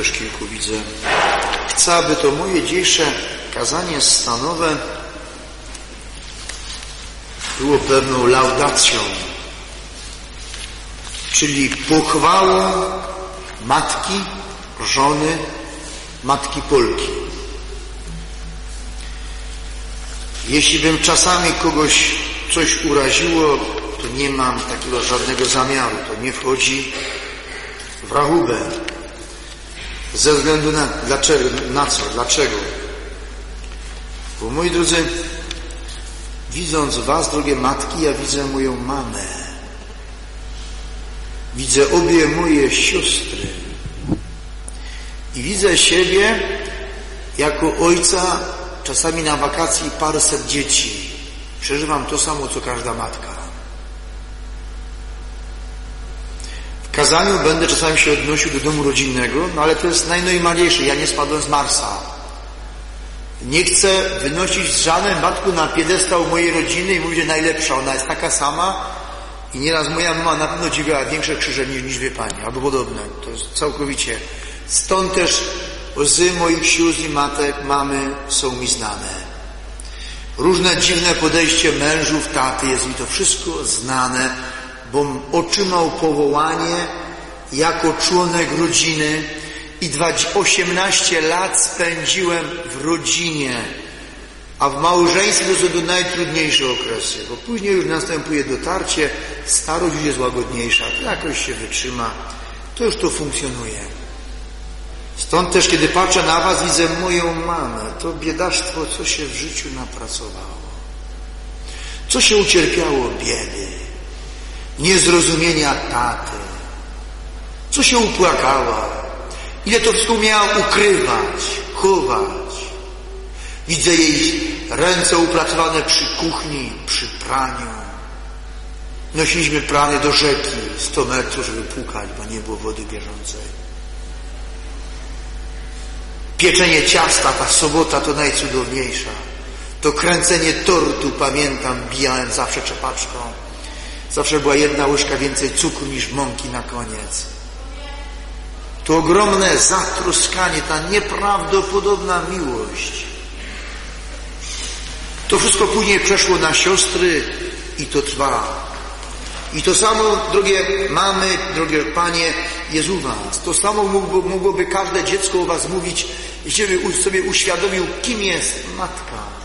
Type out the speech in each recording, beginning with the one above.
też kilku widzę, chcę, aby to moje dzisiejsze kazanie stanowe było pewną laudacją, czyli pochwałą matki, żony, matki Polki. Jeśli bym czasami kogoś coś uraziło, to nie mam takiego żadnego zamiaru. To nie wchodzi w rachubę. Ze względu na dlaczego, na co, dlaczego? Bo moi drodzy, widząc Was, drogie matki, ja widzę moją mamę. Widzę obie moje siostry. I widzę siebie jako ojca, czasami na wakacji paręset dzieci. Przeżywam to samo, co każda matka. Kazaniu będę czasami się odnosił do domu rodzinnego, no ale to jest najnormalniejsze. Ja nie spadłem z Marsa. Nie chcę wynosić z żadnej matku na piedestał mojej rodziny i mówić, że najlepsza. Ona jest taka sama i nieraz moja mama na pewno dźwigała większe krzyże niż, niż wie pani, albo podobne. To jest całkowicie. Stąd też łzy moich sióstr i matek, mamy są mi znane. Różne dziwne podejście mężów, taty, jest mi to wszystko znane, bo otrzymał powołanie jako członek rodziny i 18 lat spędziłem w rodzinie, a w małżeństwie to są to najtrudniejsze okresy, bo później już następuje dotarcie, starość już jest łagodniejsza, to jakoś się wytrzyma, to już to funkcjonuje. Stąd też, kiedy patrzę na Was, widzę moją mamę, to biedactwo, co się w życiu napracowało, co się ucierpiało biedy, niezrozumienia taty, co się upłakała, ile to wszystko miała ukrywać, chować. Widzę jej ręce upracowane przy kuchni, przy praniu. Nosiliśmy prany do rzeki 100 metrów, żeby pukać, bo nie było wody bieżącej. Pieczenie ciasta, ta sobota to najcudowniejsza. To kręcenie tortu, pamiętam, bijałem zawsze czepaczką. Zawsze była jedna łyżka więcej cukru niż mąki na koniec. To ogromne zatroskanie, ta nieprawdopodobna miłość. To wszystko później przeszło na siostry i to trwa. I to samo, drogie mamy, drogie panie, jest u was. To samo mógłby, mogłoby każde dziecko u was mówić, jeśli by sobie uświadomił, kim jest matka.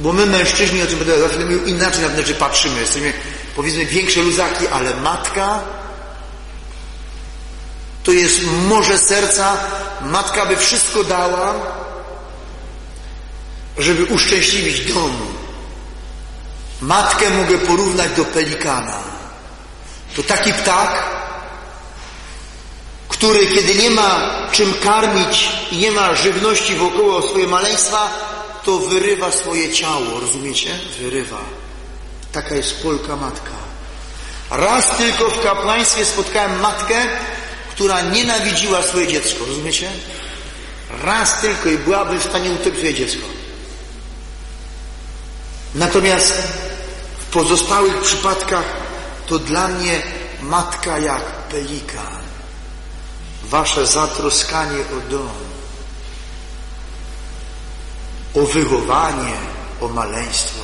Bo my mężczyźni, o czym będę zawsze mówił, inaczej na te rzeczy patrzymy. Jesteśmy, powiedzmy, większe luzaki, ale matka to jest morze serca. Matka by wszystko dała, żeby uszczęśliwić dom. Matkę mogę porównać do pelikana. To taki ptak, który kiedy nie ma czym karmić i nie ma żywności wokoło swojego maleństwa, to wyrywa swoje ciało, rozumiecie? Wyrywa. Taka jest Polka matka. Raz tylko w kapłaństwie spotkałem matkę, która nienawidziła swoje dziecko, rozumiecie? Raz tylko i byłaby w stanie utopić swoje dziecko. Natomiast w pozostałych przypadkach to dla mnie matka jak pelikan. Wasze zatroskanie o dom, o wychowanie, o maleństwo.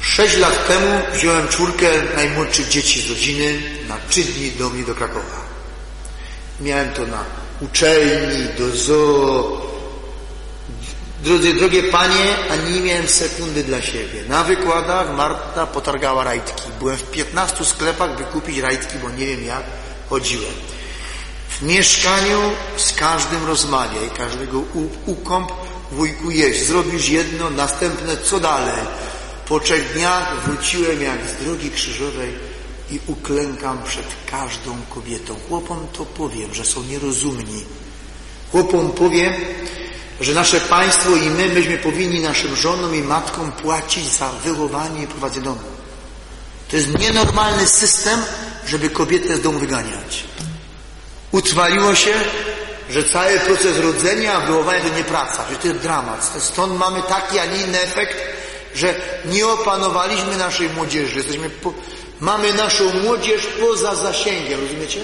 Sześć lat temu wziąłem czwórkę najmłodszych dzieci z rodziny na trzy dni do mnie do Krakowa. Miałem to na uczelni, do zoo. Drodzy, drogie panie, ani nie miałem sekundy dla siebie. Na wykładach Marta potargała rajtki. Byłem w 15 sklepach, by kupić rajtki, bo nie wiem jak chodziłem. W mieszkaniu z każdym rozmawiaj, każdego ukąp, wujku jeść. Zrobisz jedno, następne co dalej? Po trzech dniach wróciłem jak z drogi krzyżowej i uklękam przed każdą kobietą. Chłopom to powiem, że są nierozumni. Chłopom powiem, że nasze państwo i my, myśmy powinni naszym żonom i matkom płacić za wychowanie i prowadzenie domu. To jest nienormalny system, żeby kobietę z domu wyganiać. Utrwaliło się, że cały proces rodzenia, wychowania to nie praca, że to jest dramat. Stąd mamy taki, a nie inny efekt, że nie opanowaliśmy naszej młodzieży. Jesteśmy po, mamy naszą młodzież poza zasięgiem, rozumiecie?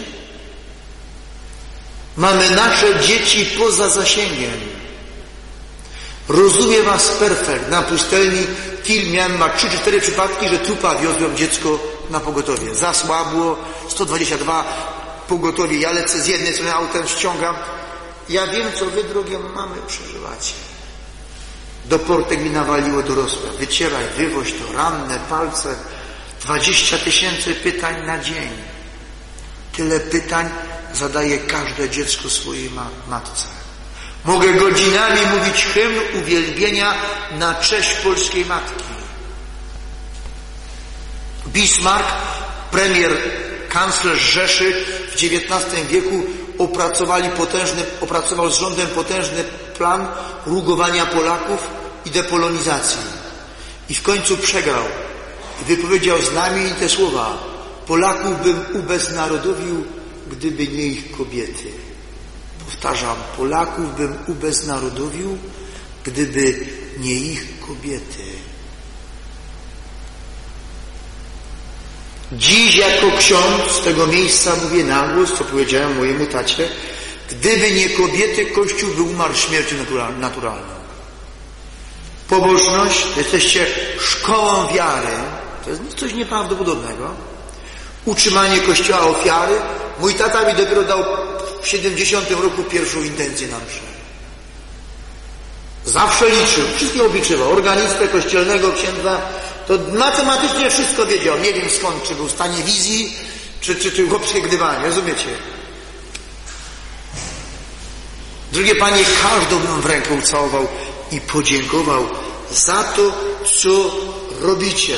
Mamy nasze dzieci poza zasięgiem. Rozumiem was perfekt. Na pustelni film miałem ma 3 czy 4 przypadki, że trupa wiozłem dziecko na pogotowie. Zasłabło, 122 pogotowie. Ja lecę z jednej strony autem, ściągam. Ja wiem, co wy, drogie mamy, przeżywacie. Do portek mi nawaliło dorosłe. Wycieraj, wywoź to, ranne, palce. Dwadzieścia tysięcy pytań na dzień. Tyle pytań zadaje każde dziecko swojej matce. Mogę godzinami mówić hymn uwielbienia na cześć polskiej matki. Bismarck, premier, kanclerz Rzeszy w XIX wieku opracowali potężny, opracował z rządem potężny plan rugowania Polaków i depolonizacji. I w końcu przegrał. I wypowiedział znamienite słowa. Polaków bym ubeznarodowił, gdyby nie ich kobiety. Powtarzam, Polaków bym ubeznarodowił, gdyby nie ich kobiety. Dziś jako ksiądz z tego miejsca mówię na głos, co powiedziałem mojemu tacie, gdyby nie kobiety, Kościół by umarł śmiercią naturalną. Pobożność, jesteście szkołą wiary, to jest coś nieprawdopodobnego. Utrzymanie Kościoła ofiary. Mój tata mi dopiero dał w 70 roku pierwszą intencję na mszę. Zawsze liczył, wszystkie obliczywał. Organistę kościelnego księdza, to matematycznie wszystko wiedział. Nie wiem skąd, czy był w stanie wizji, czy, czy, czy w obsługowaniu, rozumiecie? Drugie Panie, każdą bym w rękę ucałował i podziękował za to, co robicie.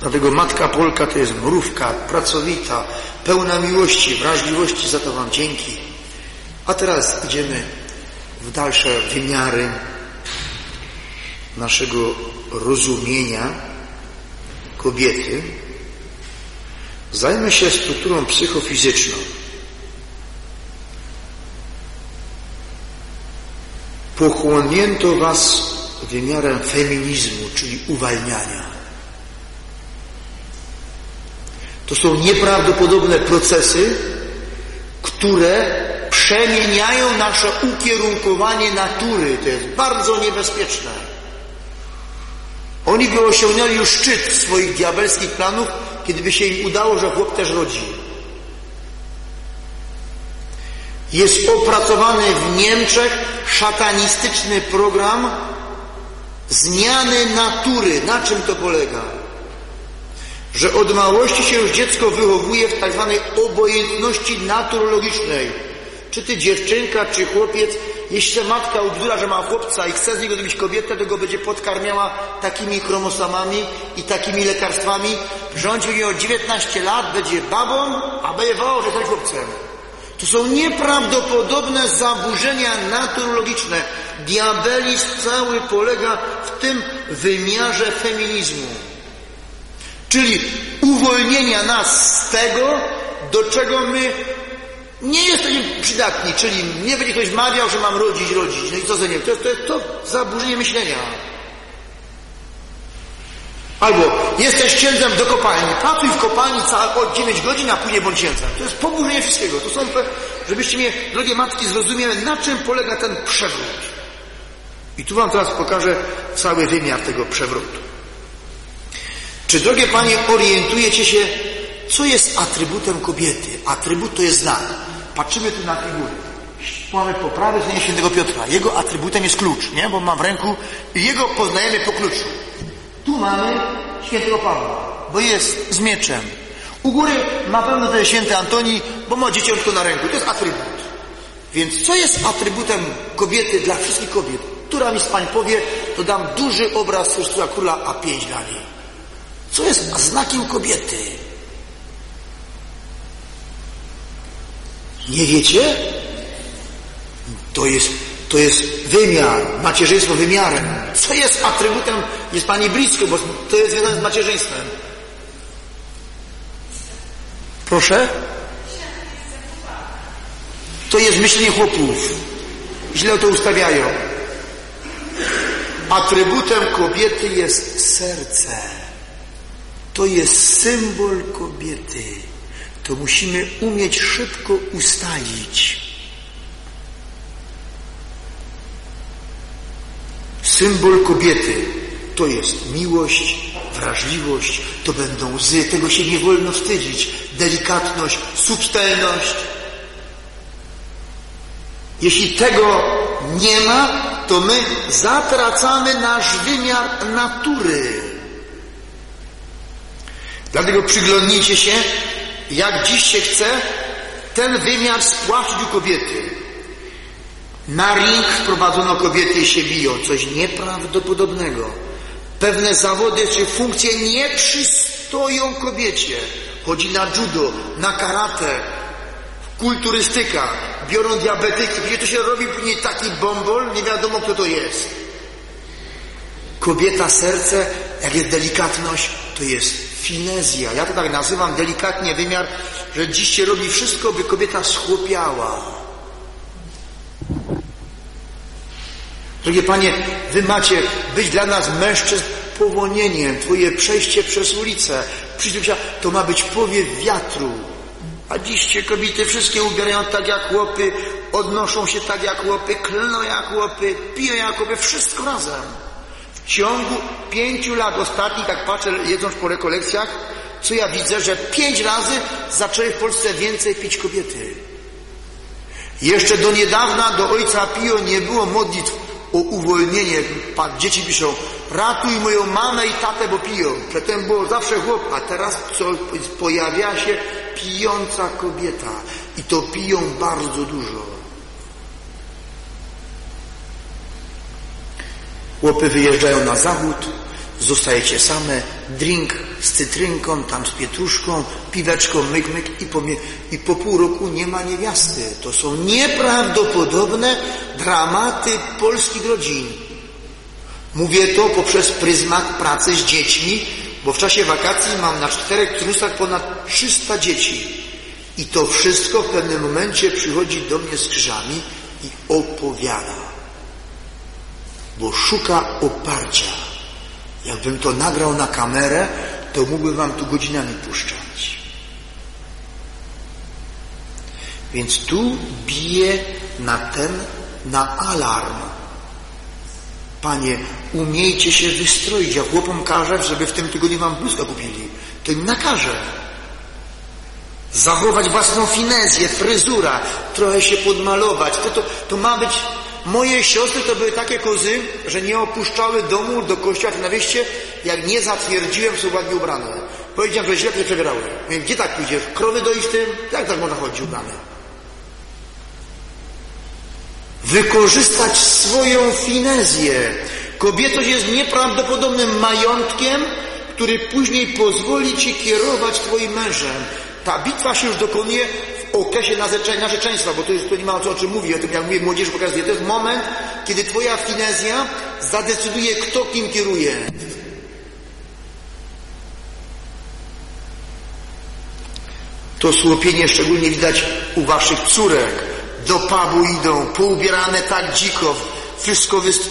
Dlatego Matka Polka to jest mrówka, pracowita, pełna miłości, wrażliwości, za to Wam dzięki. A teraz idziemy w dalsze wymiary naszego rozumienia kobiety. Zajmę się strukturą psychofizyczną. Pochłonięto Was wymiarem feminizmu, czyli uwalniania. To są nieprawdopodobne procesy, które przemieniają nasze ukierunkowanie natury. To jest bardzo niebezpieczne. Oni by osiągnęli już szczyt swoich diabelskich planów, kiedy by się im udało, że chłop też rodzi. Jest opracowany w Niemczech szatanistyczny program zmiany natury. Na czym to polega? Że od małości się już dziecko wychowuje w tak zwanej obojętności naturologicznej. Czy ty dziewczynka, czy chłopiec, jeśli matka ubzdura, że ma chłopca i chce z niego zrobić kobietę, to go będzie podkarmiała takimi chromosomami i takimi lekarstwami, będzie miał 19 lat, będzie babą, a wołał, że jest chłopcem. To są nieprawdopodobne zaburzenia naturologiczne. Diabelizm cały polega w tym wymiarze feminizmu. Czyli uwolnienia nas z tego, do czego my przydatni, czyli nie będzie ktoś mawiał, że mam rodzić, rodzić. No i co za nie? To, jest to zaburzenie myślenia. Albo jesteś księdzem do kopalni, pracuj w kopalni od 9 godzin, a później bądź księdzem. To jest poburzenie wszystkiego. To są żebyście mnie, drogie matki, zrozumiały, na czym polega ten przewrót. I tu wam teraz pokażę cały wymiar tego przewrotu. Czy, drogie Panie, orientujecie się, co jest atrybutem kobiety? Atrybut to jest znak. Patrzymy tu na figurę. Mamy po prawej stronie świętego Piotra. Jego atrybutem jest klucz, nie? Bo mam w ręku i jego poznajemy po kluczu. Tu mamy świętego Pawła, bo jest z mieczem. U góry na pewno jest święty Antoni, bo ma dzieciątko na ręku. To jest atrybut. Więc co jest atrybutem kobiety dla wszystkich kobiet? Która mi z Pań powie, to dam duży obraz Chrystusa Króla, a pięć dla niej. Co jest znakiem kobiety? Nie wiecie? To jest, to jest wymiar, macierzyństwo wymiarem. Co jest atrybutem, jest Pani blisko, bo to jest związane z macierzyństwem. Proszę? To jest myślenie chłopów. Źle to ustawiają. Atrybutem kobiety jest serce. To jest symbol kobiety. To musimy umieć szybko ustalić. Symbol kobiety to jest miłość, wrażliwość, to będą łzy, tego się nie wolno wstydzić, delikatność, subtelność. Jeśli tego nie ma, to my zatracamy nasz wymiar natury. Dlatego przyglądnijcie się, jak dziś się chce ten wymiar spłaszczyć u kobiety. Na ring wprowadzono kobiety i się biją. Coś nieprawdopodobnego. Pewne zawody czy funkcje nie przystoją kobiecie. Chodzi na judo, na karate, kulturystyka, biorą diabetyki. Gdzie to się robi później taki bombol, nie wiadomo kto to jest. Kobieta serce, jak jest delikatność, to jest finezja. Ja to tak nazywam delikatnie wymiar, że dziś się robi wszystko, by kobieta schłopiała. Drogie Panie, Wy macie być dla nas mężczyzn powolnieniem. Twoje przejście przez ulicę, przyjście to ma być powiew wiatru. A dziś się kobiety wszystkie ubierają tak jak chłopy, odnoszą się tak jak chłopy, klną jak chłopy, piją jak chłopy, wszystko razem. W ciągu pięciu lat ostatnich, jak patrzę jedząc po rekolekcjach, co ja widzę, że pięć razy zaczęły w Polsce więcej pić kobiety. Jeszcze do niedawna do ojca Pio nie było modlitw o uwolnienie. Dzieci piszą, ratuj moją mamę i tatę, bo piją. Przedtem było zawsze chłop, a teraz co, pojawia się pijąca kobieta. I to piją bardzo dużo. Chłopy wyjeżdżają na zachód, zostajecie same, drink z cytrynką, tam z pietruszką, piweczką, myk, myk i po, i po pół roku nie ma niewiasty. To są nieprawdopodobne dramaty polskich rodzin. Mówię to poprzez pryzmat pracy z dziećmi, bo w czasie wakacji mam na czterech trusach ponad 300 dzieci. I to wszystko w pewnym momencie przychodzi do mnie z krzyżami i opowiada. Bo szuka oparcia Jakbym to nagrał na kamerę, to mógłbym wam tu godzinami puszczać. Więc tu bije na ten, na alarm. Panie, umiejcie się wystroić. Ja chłopom każę, żeby w tym tygodniu wam bluzkę kupili. To im nakażę. Zachować własną finezję, fryzura, trochę się podmalować. To, to, to ma być Moje siostry to były takie kozy, że nie opuszczały domu do kościoła na wieście, jak nie zatwierdziłem, są ładnie ubrane. Powiedziałem, że źle się przebierały. Mówię, gdzie tak pójdziesz? Krowy dojść tym? Jak tak można chodzić ubrane? Wykorzystać swoją finezję. Kobietość jest nieprawdopodobnym majątkiem, który później pozwoli Ci kierować Twoim mężem. Ta bitwa się już dokonuje okresie narzeczeństwa, bo to, jest, to nie ma o, co, o czym mówić, o tym jak mówię młodzieży pokazuję. To jest moment, kiedy twoja finezja zadecyduje, kto kim kieruje. To słupienie szczególnie widać u waszych córek. Do pubu idą, poubierane tak dziko, wszystko wyst...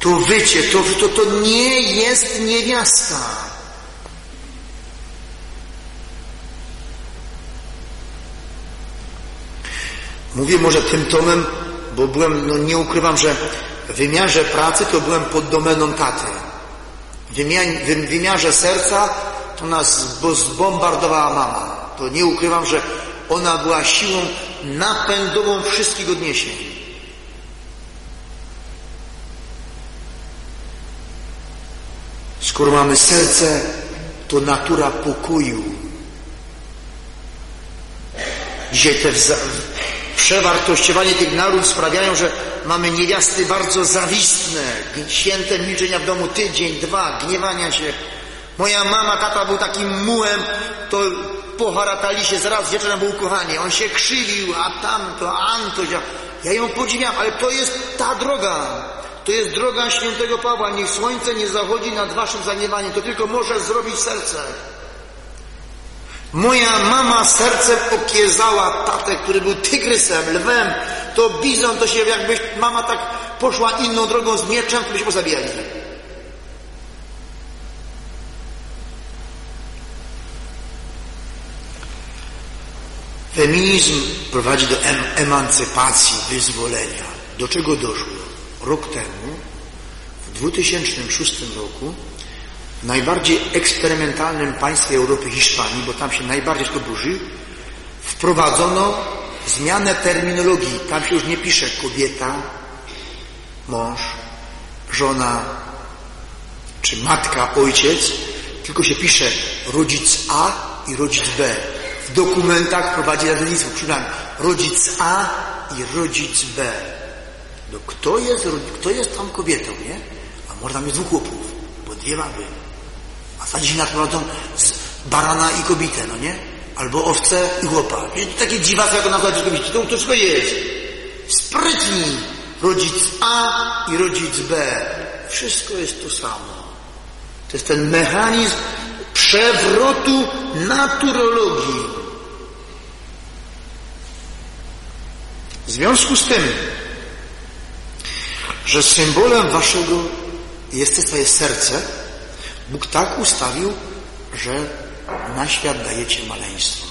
To wycie, to, to, to nie jest niewiasta. Mówię może tym tonem, bo byłem, no nie ukrywam, że w wymiarze pracy to byłem pod domeną taty. W wymiarze serca to nas zbombardowała mama. To nie ukrywam, że ona była siłą napędową wszystkich odniesień. Skoro mamy serce, to natura pokoju. Dzisiaj te przewartościowanie tych nagród sprawiają, że mamy niewiasty bardzo zawistne, święte milczenia w domu tydzień, dwa, gniewania się. Moja mama, tata był takim mułem, to poharatali się zaraz wieczorem był ukochanie. On się krzywił, a tamto, Antoś. Ja ją podziwiam, ale to jest ta droga. To jest droga świętego Pawła. Niech słońce nie zachodzi nad waszym zagniewaniem. To tylko może zrobić serce. Moja mama sercem okiezała tatę, który był tygrysem, lwem. To bizon, to się jakby mama tak poszła inną drogą z mieczem, to byśmy pozabijali. Feminizm prowadzi do em emancypacji, wyzwolenia. Do czego doszło? Rok temu, w 2006 roku, w najbardziej eksperymentalnym państwie Europy, Hiszpanii, bo tam się najbardziej to burzy, wprowadzono zmianę terminologii. Tam się już nie pisze kobieta, mąż, żona, czy matka, ojciec, tylko się pisze rodzic A i rodzic B. W dokumentach prowadzi nazewnictwo. Przynajmniej rodzic A i rodzic B. No kto jest, kto jest tam kobietą, nie? A może tam jest dwóch chłopów, bo dwie baby. A za dziś prowadzą z barana i kobietę, no nie? Albo owce i chłopa. Takie dziwactwo, jak nazwać kobiety. To, to wszystko jest. Sprytni. Rodzic A i rodzic B. Wszystko jest to samo. To jest ten mechanizm przewrotu naturologii. W związku z tym, że symbolem waszego jestestwa jest serce, Bóg tak ustawił, że na świat dajecie maleństwo.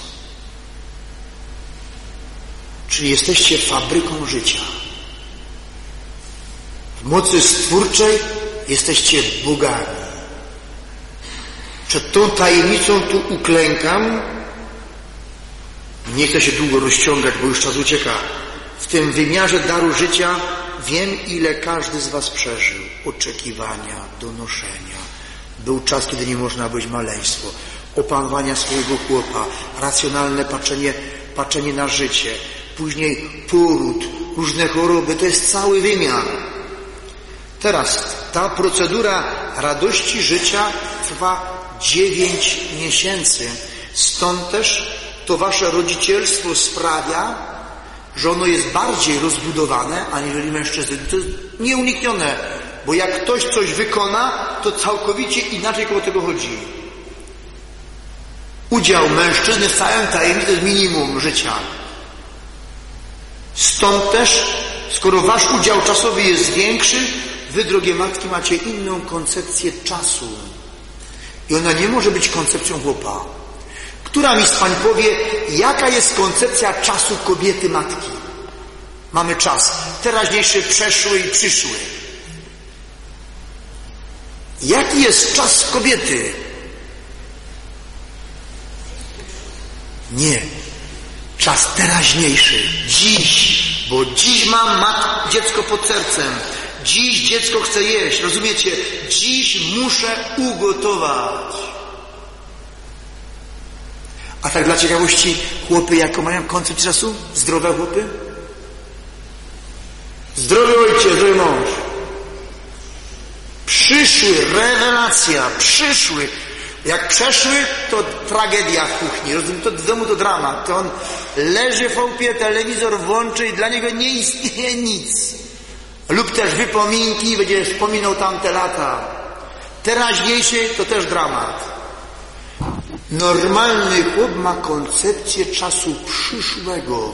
Czyli jesteście fabryką życia. W mocy stwórczej jesteście bogami. Przed tą tajemnicą tu uklękam. Nie chcę się długo rozciągać, bo już czas ucieka. W tym wymiarze daru życia wiem, ile każdy z Was przeżył. Oczekiwania, donoszenia. Był czas, kiedy nie można być maleństwo. Opanowania swojego chłopa, racjonalne patrzenie, patrzenie na życie. Później poród, różne choroby. To jest cały wymiar. Teraz ta procedura radości życia trwa dziewięć miesięcy. Stąd też to wasze rodzicielstwo sprawia, że ono jest bardziej rozbudowane, aniżeli mężczyzny. To jest nieuniknione, bo jak ktoś coś wykona, to całkowicie inaczej koło tego chodzi. Udział mężczyzny w całym tajemnicy to jest minimum życia. Stąd też, skoro wasz udział czasowy jest większy, wy, drogie matki, macie inną koncepcję czasu. I ona nie może być koncepcją chłopa. Która mi z Pań powie, jaka jest koncepcja czasu kobiety matki? Mamy czas teraźniejszy, przeszły i przyszły. Jaki jest czas kobiety? Nie. Czas teraźniejszy. Dziś. Bo dziś mam mat, dziecko pod sercem. Dziś dziecko chce jeść, rozumiecie? Dziś muszę ugotować. A tak dla ciekawości, chłopy jaką mają koncept czasu? Zdrowe chłopy? Zdrowy ojciec, zdrowy mąż. Przyszły, rewelacja, przyszły. Jak przeszły, to tragedia w kuchni. Rozumiem, to w domu to dramat. To on leży w chałupie, telewizor włączy i dla niego nie istnieje nic. Lub też wypominki, będzie wspominał tamte lata. Teraźniejszy to też dramat. Normalny chłop ma koncepcję czasu przyszłego.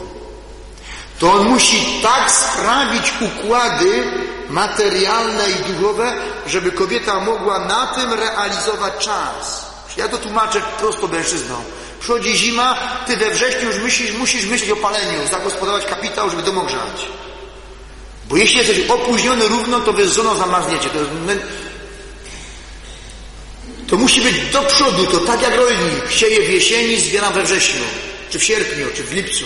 To on musi tak sprawić układy materialne i duchowe, żeby kobieta mogła na tym realizować czas. Ja to tłumaczę prosto mężczyznom. Przychodzi zima, ty we wrześniu już myślisz, musisz myśleć o paleniu, zagospodarować kapitał, żeby dom ogrzać. Bo jeśli jesteś opóźniony równo, to wy z żoną zamarzniecie. To. To musi być do przodu, to tak jak rolnik sieje w jesieni, zbiera we wrześniu, czy w sierpniu, czy w lipcu.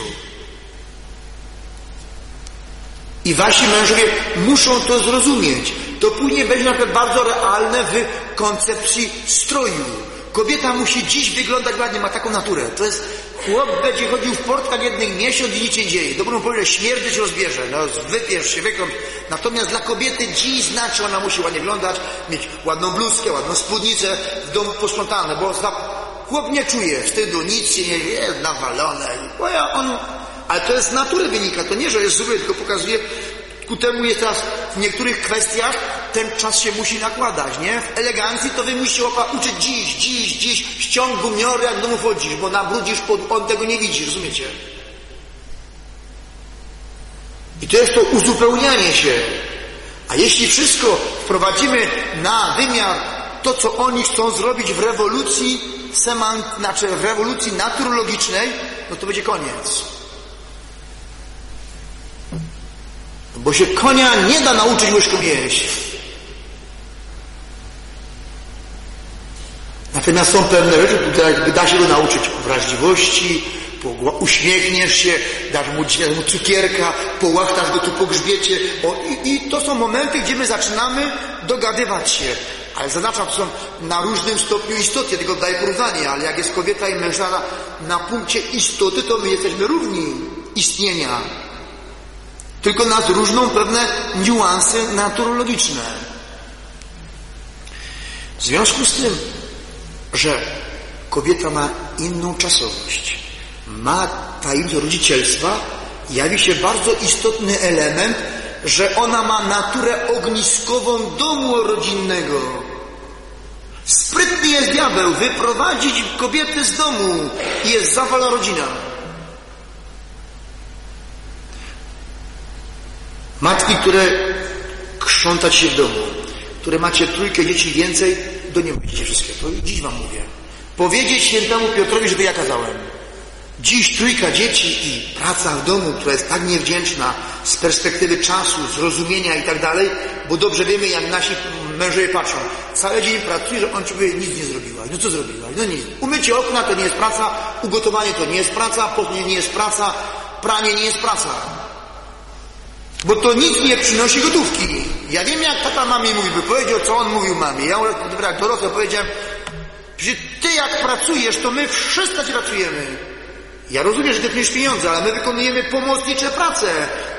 I wasi mężowie muszą to zrozumieć. To później będzie naprawdę bardzo realne w koncepcji stroju. Kobieta musi dziś wyglądać ładnie, ma taką naturę. To jest, chłop będzie chodził w portkach jednych miesiąc i nic się dzieje. Dobrą powiem, śmierć rozbierze, no wypierz się, wykąp. Natomiast dla kobiety dziś znaczy, ona musi ładnie wyglądać, mieć ładną bluzkę, ładną spódnicę, w domu posprzątane, bo chłop nie czuje wstydu, nic się nie wie, nawalone. Bo ja, on, ale to jest z natury wynika, to nie, że jest zły, tylko pokazuje, ku temu jest teraz w niektórych kwestiach ten czas się musi nakładać, nie? W elegancji to wy musicie uczyć dziś, dziś, dziś, ściąg gumiory, jak do wchodzisz, bo nabrudzisz, pod, on tego nie widzi, rozumiecie? I to jest to uzupełnianie się. A jeśli wszystko wprowadzimy na wymiar to, co oni chcą zrobić w rewolucji semant, znaczy w rewolucji naturologicznej, no to będzie koniec. Bo się konia nie da nauczyć łyżką jeść. Natomiast są pewne rzeczy, które da się go nauczyć wrażliwości, uśmiechniesz się, dasz mu, cukierka, połachtasz go tu po grzbiecie. I, I to są momenty, gdzie my zaczynamy dogadywać się. Ale zaznaczam, to są na różnym stopniu istoty, tylko daję porównanie, ale jak jest kobieta i mężczyzna na punkcie istoty, to my jesteśmy równi istnienia. Tylko nas różną pewne niuanse naturologiczne. W związku z tym, że kobieta ma inną czasowość, ma tajemnicę rodzicielstwa, jawi się bardzo istotny element, że ona ma naturę ogniskową domu rodzinnego. Sprytny jest diabeł wyprowadzić kobiety z domu i jest zawala rodzina. Matki, które krzątać się w domu, które macie trójkę dzieci więcej, do nie mówicie wszystkie. To dziś wam mówię. Powiedzieć świętemu Piotrowi, żeby ja kazałem. Dziś trójka dzieci i praca w domu, która jest tak niewdzięczna z perspektywy czasu, zrozumienia i tak dalej, bo dobrze wiemy, jak nasi mężowie patrzą. Cały dzień pracuje, że on ci powie, nic nie zrobiłaś. No co zrobiłaś? No nic. Umycie okna to nie jest praca, ugotowanie to nie jest praca, pochnie nie jest praca, pranie nie jest praca. Bo to nic nie przynosi gotówki. Ja wiem, jak tata mamie mówi, by powiedział, co on mówił mamie. Ja jak dorosły powiedziałem, że ty jak pracujesz, to my wszyscy pracujemy. Ja rozumiem, że ty pniesz pieniądze, ale my wykonujemy pomocnicze prace.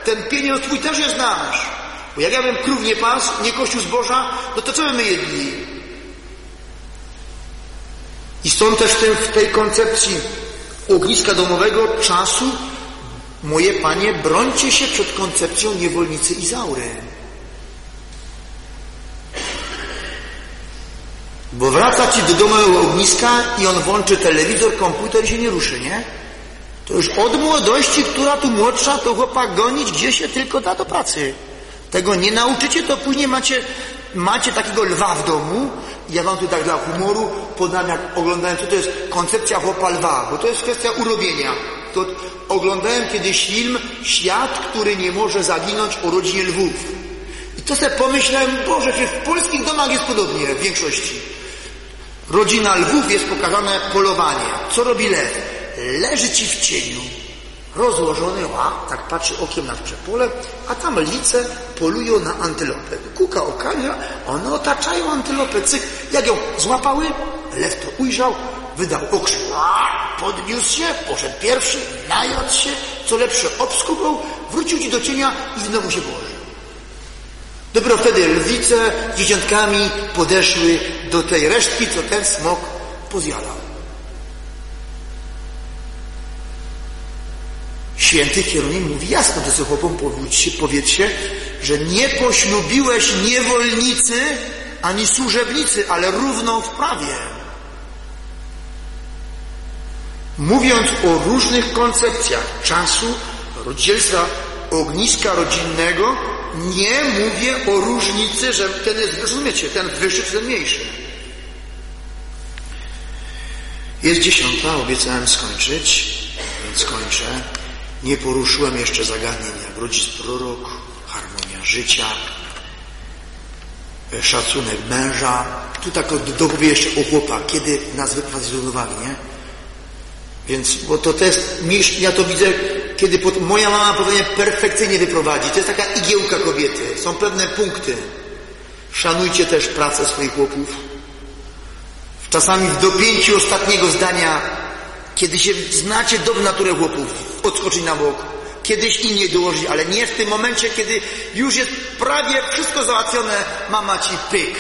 Ten pieniądz twój też jest nasz. Bo jak ja bym krów nie pas, nie kościół zboża, no to co my jedli? I stąd też w tej koncepcji ogniska domowego czasu Moje panie, brońcie się przed koncepcją niewolnicy Izaury. Bo wraca ci do domu ogniska i on włączy telewizor, komputer i się nie ruszy, nie? To już od młodości, która tu młodsza, to chłopak gonić, gdzie się tylko da do pracy. Tego nie nauczycie, to później macie, macie takiego lwa w domu. Ja wam tu tak dla humoru podam, jak oglądałem, co to jest koncepcja chłopa lwa, bo to jest kwestia urobienia. To oglądałem kiedyś film Świat, który nie może zaginąć o rodzinie lwów. I to sobie pomyślałem, Boże, że w polskich domach jest podobnie w większości. Rodzina lwów jest pokazane polowanie. Co robi lew? Leży ci w cieniu, rozłożony, a tak patrzy okiem na przepole, a tam lice polują na antylopę. Kuka okania, one otaczają antylopę, cyk. Jak ją złapały, lew to ujrzał, wydał okrzyk, podniósł się, poszedł pierwszy, najadł się, co lepsze obskubał, wrócił ci do cienia i znowu się położył. Dopiero wtedy lwice z dzieciątkami podeszły do tej resztki, co ten smok pozjadał. Święty Hieronim mówi jasno do chłopom, powiedzcie, że nie poślubiłeś niewolnicy ani służebnicy, ale równą w prawie. Mówiąc o różnych koncepcjach czasu, rodzicielstwa, ogniska rodzinnego, nie mówię o różnicy, że ten jest, rozumiecie, ten wyższy czy ten mniejszy. Jest dziesiąta, obiecałem skończyć, więc kończę. Nie poruszyłem jeszcze zagadnień jak rodzic prorok, harmonia życia. e, szacunek męża. Tu tak dopowiem jeszcze o chłopa, kiedy nas wyprowadzić z równowagi, nie? Więc, bo to, to jest, ja to widzę, kiedy pod, moja mama powinien perfekcyjnie wyprowadzić. To jest taka igiełka kobiety. Są pewne punkty. Szanujcie też pracę swoich chłopów. Czasami w dopięciu ostatniego zdania, kiedy się znacie do naturę chłopów, odskoczyć na bok, kiedyś inni dołożyć, ale nie w tym momencie, kiedy już jest prawie wszystko załatwione, mama ci pyk,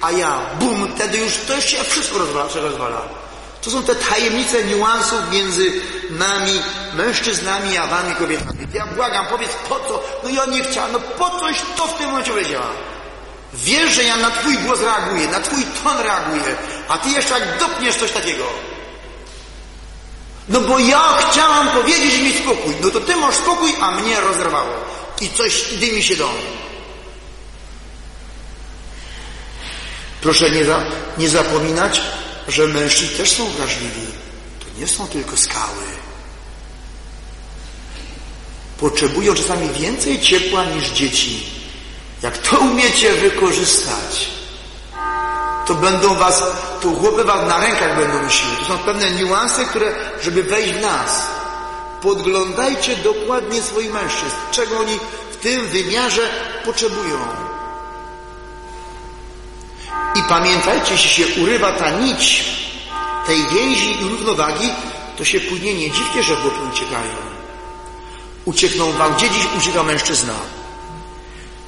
a ja bum, wtedy już to się wszystko rozwala, się rozwala. To są te tajemnice niuansów między nami, mężczyznami, a wami kobietami. Ja błagam, powiedz po co? No ja nie chciałam, no po coś to w tym momencie powiedziała. Wiesz, że ja na twój głos reaguję, na twój ton reaguję, a ty jeszcze jak dopniesz coś takiego. No bo ja chciałam powiedzieć i mieć spokój. No to ty masz spokój, a mnie rozerwało. I coś dymi się do mnie. Proszę nie, za, nie zapominać, że mężczyźni też są wrażliwi. To nie są tylko skały. Potrzebują czasami więcej ciepła niż dzieci. Jak to umiecie wykorzystać, to będą was, to chłopy was na rękach będą nosiły. To są pewne niuanse, które, żeby wejść w nas. Podglądajcie dokładnie swoich mężczyzn, czego oni w tym wymiarze potrzebują. I pamiętajcie, jeśli się urywa ta nić tej więzi i równowagi, to się później nie dziwcie, że chłopy uciekają. Uciekną wam, gdzie dziś ucieka mężczyzna?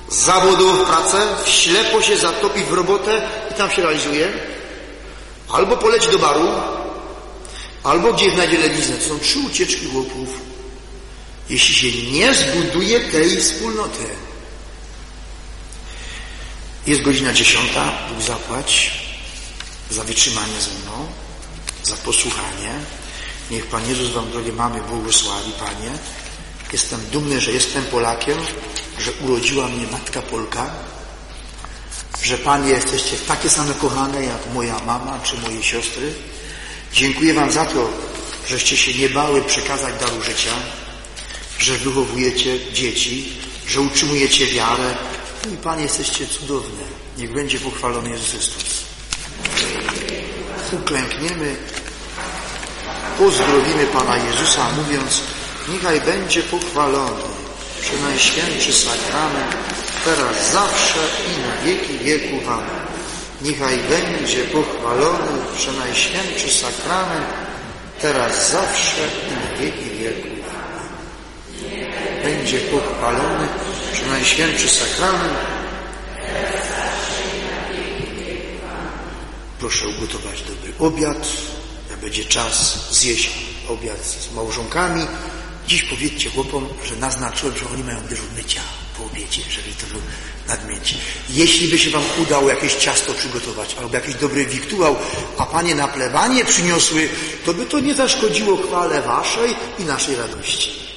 Z zawodu w pracę, w ślepo się zatopi w robotę i tam się realizuje. Albo poleci do baru, albo gdzie znajdzie lewiznę. To są trzy ucieczki chłopów. Jeśli się nie zbuduje tej wspólnoty. Jest godzina dziesiąta, Bóg zapłać za wytrzymanie ze mną, za posłuchanie. Niech Pan Jezus Wam, drogie mamy, błogosławi, Panie. Jestem dumny, że jestem Polakiem, że urodziła mnie matka Polka, że Panie jesteście takie same kochane jak moja mama czy moje siostry. Dziękuję Wam za to, żeście się nie bały przekazać daru życia, że wychowujecie dzieci, że utrzymujecie wiarę, i Panie, jesteście cudowne. Niech będzie pochwalony Jezus Chrystus. Uklękniemy, pozdrowimy Pana Jezusa, mówiąc, niechaj będzie pochwalony Przenajświętszy sakrament, teraz zawsze i na wieki wieków. Amen. Niechaj będzie pochwalony Przenajświętszy sakrament, teraz zawsze i na wieki wieków będzie pochwalony przy Najświętszy Sakrament. Proszę ugotować dobry obiad, będzie czas zjeść obiad z małżonkami. Dziś powiedzcie chłopom, że naznaczyłem, że oni mają dyżur mycia po obiedzie, żeby to był nadmięcie. Jeśli by się wam udało jakieś ciasto przygotować, albo jakiś dobry wiktuał, a panie na plewanie przyniosły, to by to nie zaszkodziło chwale waszej i naszej radości.